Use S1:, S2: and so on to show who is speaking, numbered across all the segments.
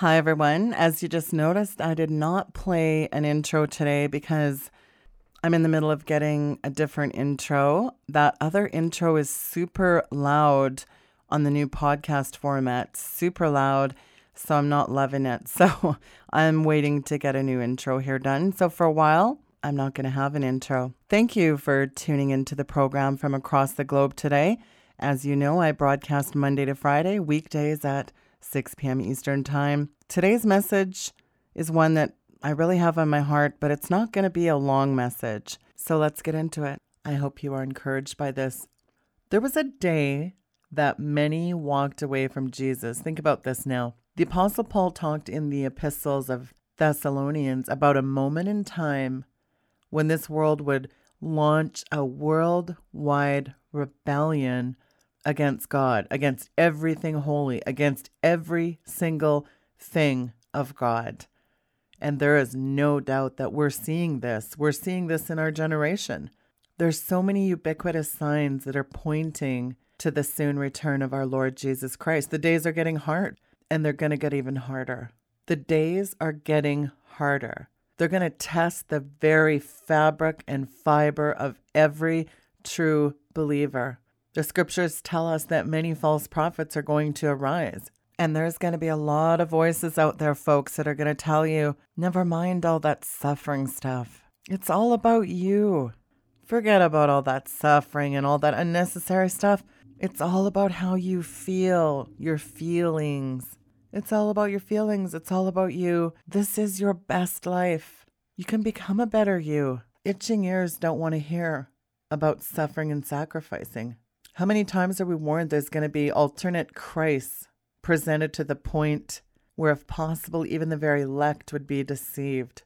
S1: Hi, everyone. As you just noticed, I did not play an intro today because I'm in the middle of getting a different intro. That other intro is super loud on the new podcast format, super loud. So I'm not loving it. So I'm waiting to get a new intro here done. So for a while, I'm not going to have an intro. Thank you for tuning into the program from across the globe today. As you know, I broadcast Monday to Friday, weekdays at 6 p.m. Eastern Time. Today's message is one that I really have on my heart, but it's not going to be a long message. So let's get into it. I hope you are encouraged by this. There was a day that many walked away from Jesus. Think about this now. The Apostle Paul talked in the epistles of Thessalonians about a moment in time when this world would launch a worldwide rebellion against God, against everything holy, against every single thing of God. And there is no doubt that we're seeing this. We're seeing this in our generation. There's so many ubiquitous signs that are pointing to the soon return of our Lord Jesus Christ. The days are getting hard, and they're going to get even harder. The days are getting harder. They're going to test the very fabric and fiber of every true believer. The scriptures tell us that many false prophets are going to arise. And there's going to be a lot of voices out there, folks, that are going to tell you, never mind all that suffering stuff. It's all about you. Forget about all that suffering and all that unnecessary stuff. It's all about how you feel, your feelings. It's all about your feelings. It's all about you. This is your best life. You can become a better you. Itching ears don't want to hear about suffering and sacrificing. How many times are we warned there's going to be alternate Christs presented to the point where, if possible, even the very elect would be deceived.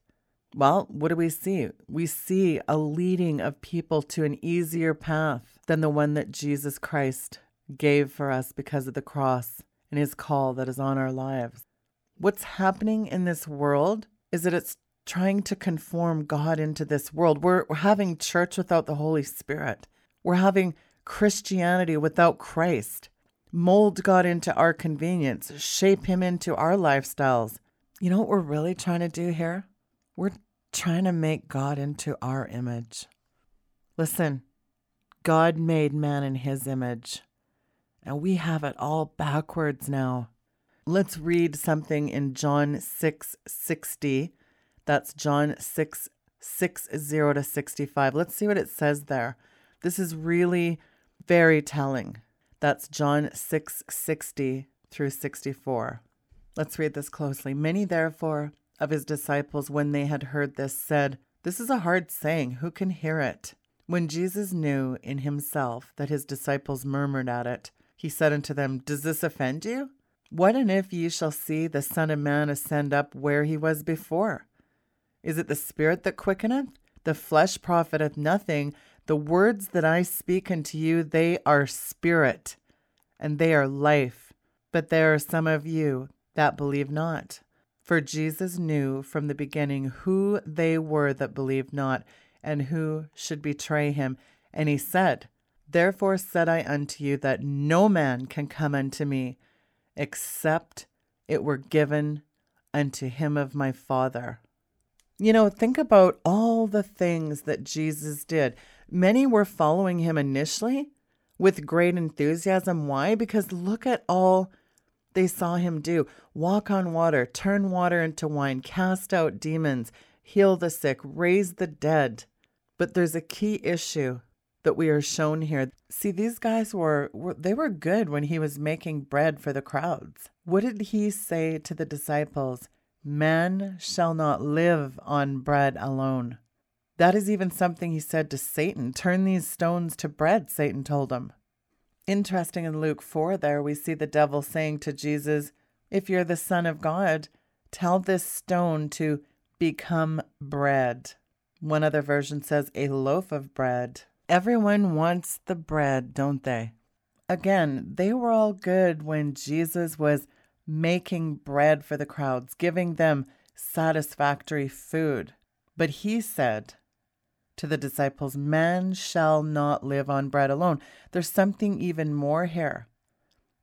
S1: Well, what do we see? We see a leading of people to an easier path than the one that Jesus Christ gave for us because of the cross and his call that is on our lives. What's happening in this world is that it's trying to conform God into this world. We're, we're having church without the Holy Spirit, we're having Christianity without Christ mold God into our convenience, shape Him into our lifestyles. You know what we're really trying to do here? We're trying to make God into our image. Listen, God made man in His image, and we have it all backwards now. Let's read something in John 6 60. That's John 6 60 to 65. Let's see what it says there. This is really very telling. That's John 6 60 through 64. Let's read this closely. Many, therefore, of his disciples, when they had heard this, said, This is a hard saying. Who can hear it? When Jesus knew in himself that his disciples murmured at it, he said unto them, Does this offend you? What and if ye shall see the Son of Man ascend up where he was before? Is it the Spirit that quickeneth? The flesh profiteth nothing. The words that I speak unto you, they are spirit, and they are life. But there are some of you that believe not. For Jesus knew from the beginning who they were that believed not, and who should betray him. And he said, Therefore said I unto you that no man can come unto me, except it were given unto him of my Father. You know, think about all the things that Jesus did. Many were following him initially with great enthusiasm. Why? Because look at all they saw him do walk on water, turn water into wine, cast out demons, heal the sick, raise the dead. But there's a key issue that we are shown here. See, these guys were, were they were good when he was making bread for the crowds. What did he say to the disciples? Man shall not live on bread alone. That is even something he said to Satan. Turn these stones to bread, Satan told him. Interesting in Luke 4, there we see the devil saying to Jesus, If you're the Son of God, tell this stone to become bread. One other version says a loaf of bread. Everyone wants the bread, don't they? Again, they were all good when Jesus was making bread for the crowds, giving them satisfactory food. But he said, to the disciples, Man shall not live on bread alone. There's something even more here.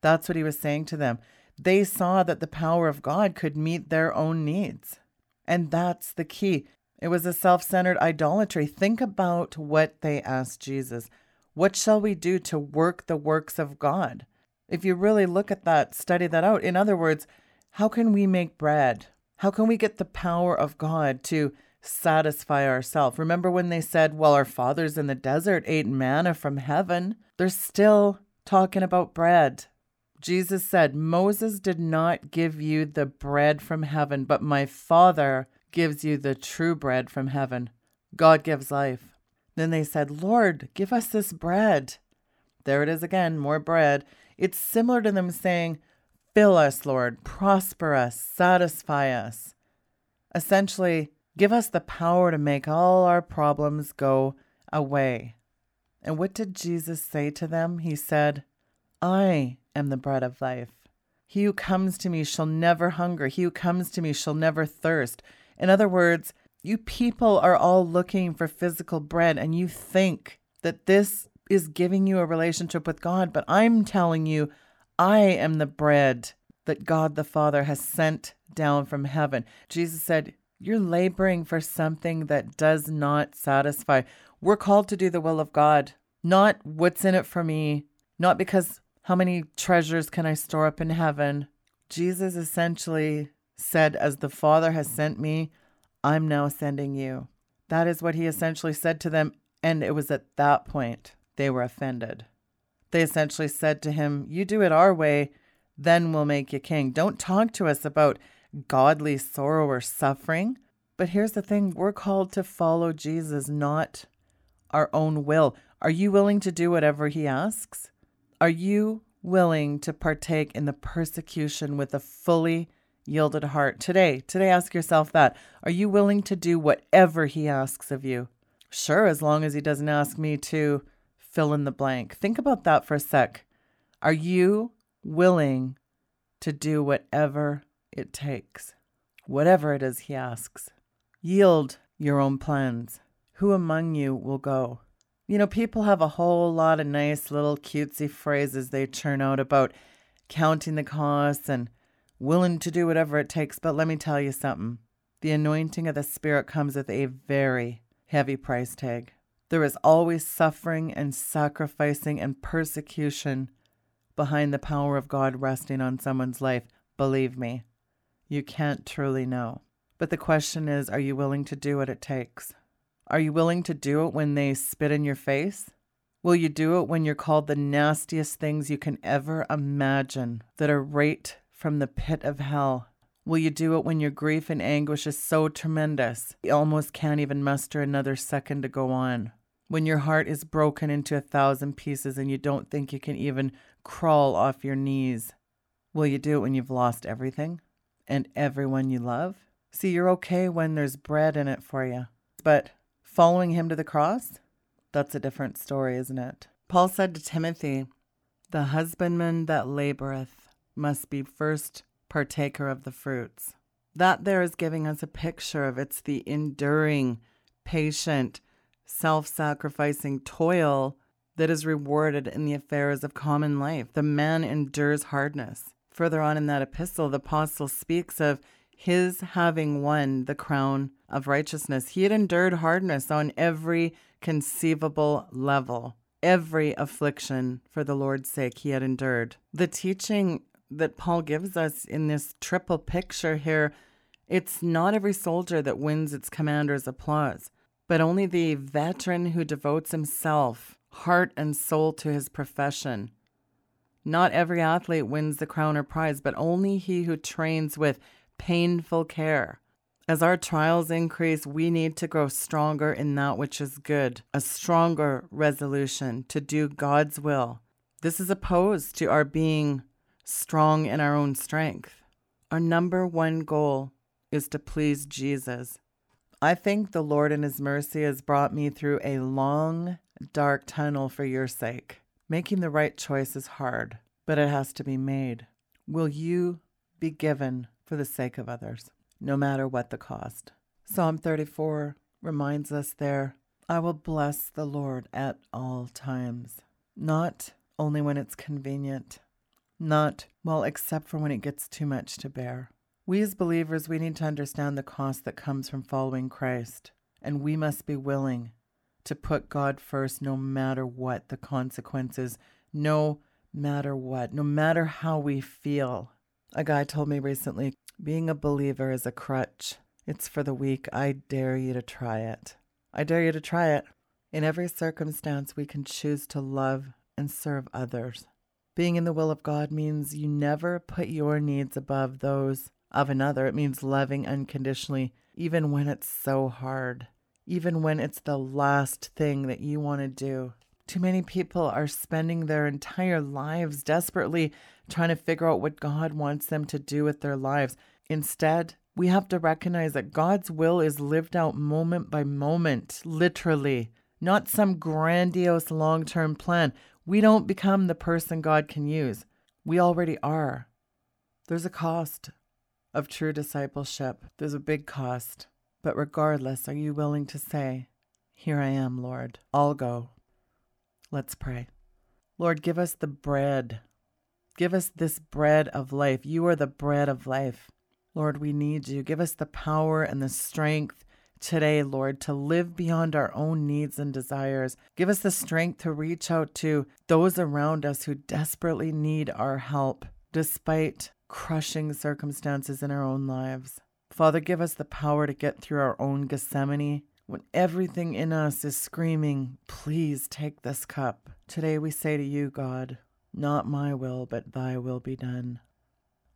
S1: That's what he was saying to them. They saw that the power of God could meet their own needs. And that's the key. It was a self centered idolatry. Think about what they asked Jesus What shall we do to work the works of God? If you really look at that, study that out. In other words, how can we make bread? How can we get the power of God to satisfy ourselves? Remember when they said, Well, our fathers in the desert ate manna from heaven? They're still talking about bread. Jesus said, Moses did not give you the bread from heaven, but my Father gives you the true bread from heaven. God gives life. Then they said, Lord, give us this bread. There it is again, more bread. It's similar to them saying, Fill us, Lord, prosper us, satisfy us. Essentially, give us the power to make all our problems go away. And what did Jesus say to them? He said, I am the bread of life. He who comes to me shall never hunger. He who comes to me shall never thirst. In other words, you people are all looking for physical bread and you think that this is giving you a relationship with God, but I'm telling you, I am the bread that God the Father has sent down from heaven. Jesus said, You're laboring for something that does not satisfy. We're called to do the will of God, not what's in it for me, not because how many treasures can I store up in heaven. Jesus essentially said, As the Father has sent me, I'm now sending you. That is what he essentially said to them. And it was at that point they were offended. They essentially said to him, You do it our way, then we'll make you king. Don't talk to us about godly sorrow or suffering. But here's the thing we're called to follow Jesus, not our own will. Are you willing to do whatever he asks? Are you willing to partake in the persecution with a fully yielded heart? Today, today ask yourself that. Are you willing to do whatever he asks of you? Sure, as long as he doesn't ask me to fill in the blank. Think about that for a sec. Are you willing to do whatever it takes? Whatever it is he asks. Yield your own plans. Who among you will go? You know, people have a whole lot of nice little cutesy phrases they churn out about counting the costs and willing to do whatever it takes. But let me tell you something the anointing of the Spirit comes with a very heavy price tag. There is always suffering and sacrificing and persecution behind the power of God resting on someone's life. Believe me, you can't truly know. But the question is are you willing to do what it takes? Are you willing to do it when they spit in your face? Will you do it when you're called the nastiest things you can ever imagine that are right from the pit of hell? Will you do it when your grief and anguish is so tremendous you almost can't even muster another second to go on? when your heart is broken into a thousand pieces and you don't think you can even crawl off your knees? Will you do it when you've lost everything and everyone you love? See, you're okay when there's bread in it for you. But following him to the cross, that's a different story, isn't it? Paul said to Timothy, The husbandman that laboreth must be first partaker of the fruits. That there is giving us a picture of it's the enduring, patient, self sacrificing toil that is rewarded in the affairs of common life. The man endures hardness. Further on in that epistle, the apostle speaks of his having won the crown of righteousness. He had endured hardness on every conceivable level. Every affliction for the Lord's sake he had endured. The teaching that Paul gives us in this triple picture here, it's not every soldier that wins its commander's applause but only the veteran who devotes himself, heart and soul, to his profession. Not every athlete wins the crown or prize, but only he who trains with painful care. As our trials increase, we need to grow stronger in that which is good, a stronger resolution to do God's will. This is opposed to our being strong in our own strength. Our number one goal is to please Jesus. I think the Lord in His mercy has brought me through a long, dark tunnel for your sake. Making the right choice is hard, but it has to be made. Will you be given for the sake of others, no matter what the cost? Psalm 34 reminds us there I will bless the Lord at all times, not only when it's convenient, Not, well, except for when it gets too much to bear. We as believers, we need to understand the cost that comes from following Christ, and we must be willing to put God first no matter what the consequences, no matter what, no matter how we feel. A guy told me recently being a believer is a crutch. It's for the weak. I dare you to try it. I dare you to try it. In every circumstance, we can choose to love and serve others. Being in the will of God means you never put your needs above those of another. It means loving unconditionally, even when it's so hard, even when it's the last thing that you want to do. Too many people are spending their entire lives desperately trying to figure out what God wants them to do with their lives. Instead, we have to recognize that God's will is lived out moment by moment, literally, not some grandiose long term plan. We don't become the person God can use. We already are. There's a cost of true discipleship, there's a big cost. But regardless, are you willing to say, Here I am, Lord, I'll go? Let's pray. Lord, give us the bread. Give us this bread of life. You are the bread of life. Lord, we need you. Give us the power and the strength today, Lord, to live beyond our own needs and desires. Give us the strength to reach out to those around us who desperately need our help, despite crushing circumstances in our own lives. Father, give us the power to get through our own Gethsemane when everything in us is screaming, Please take this cup. Today we say to you, God, not my will, but thy will be done.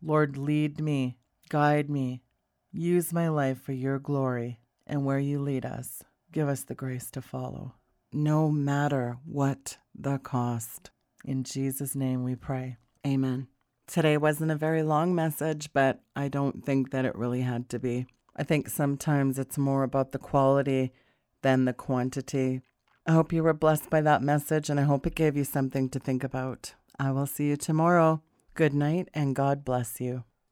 S1: Lord, lead me Guide me. Use my life for your glory, and where you lead us, give us the grace to follow, no matter what the cost. In Jesus' name we pray. Amen. Today wasn't a very long message, but I don't think that it really had to be. I think sometimes it's more about the quality than the quantity. I hope you were blessed by that message, and I hope it gave you something to think about. I will see you tomorrow. Good night, and God bless you.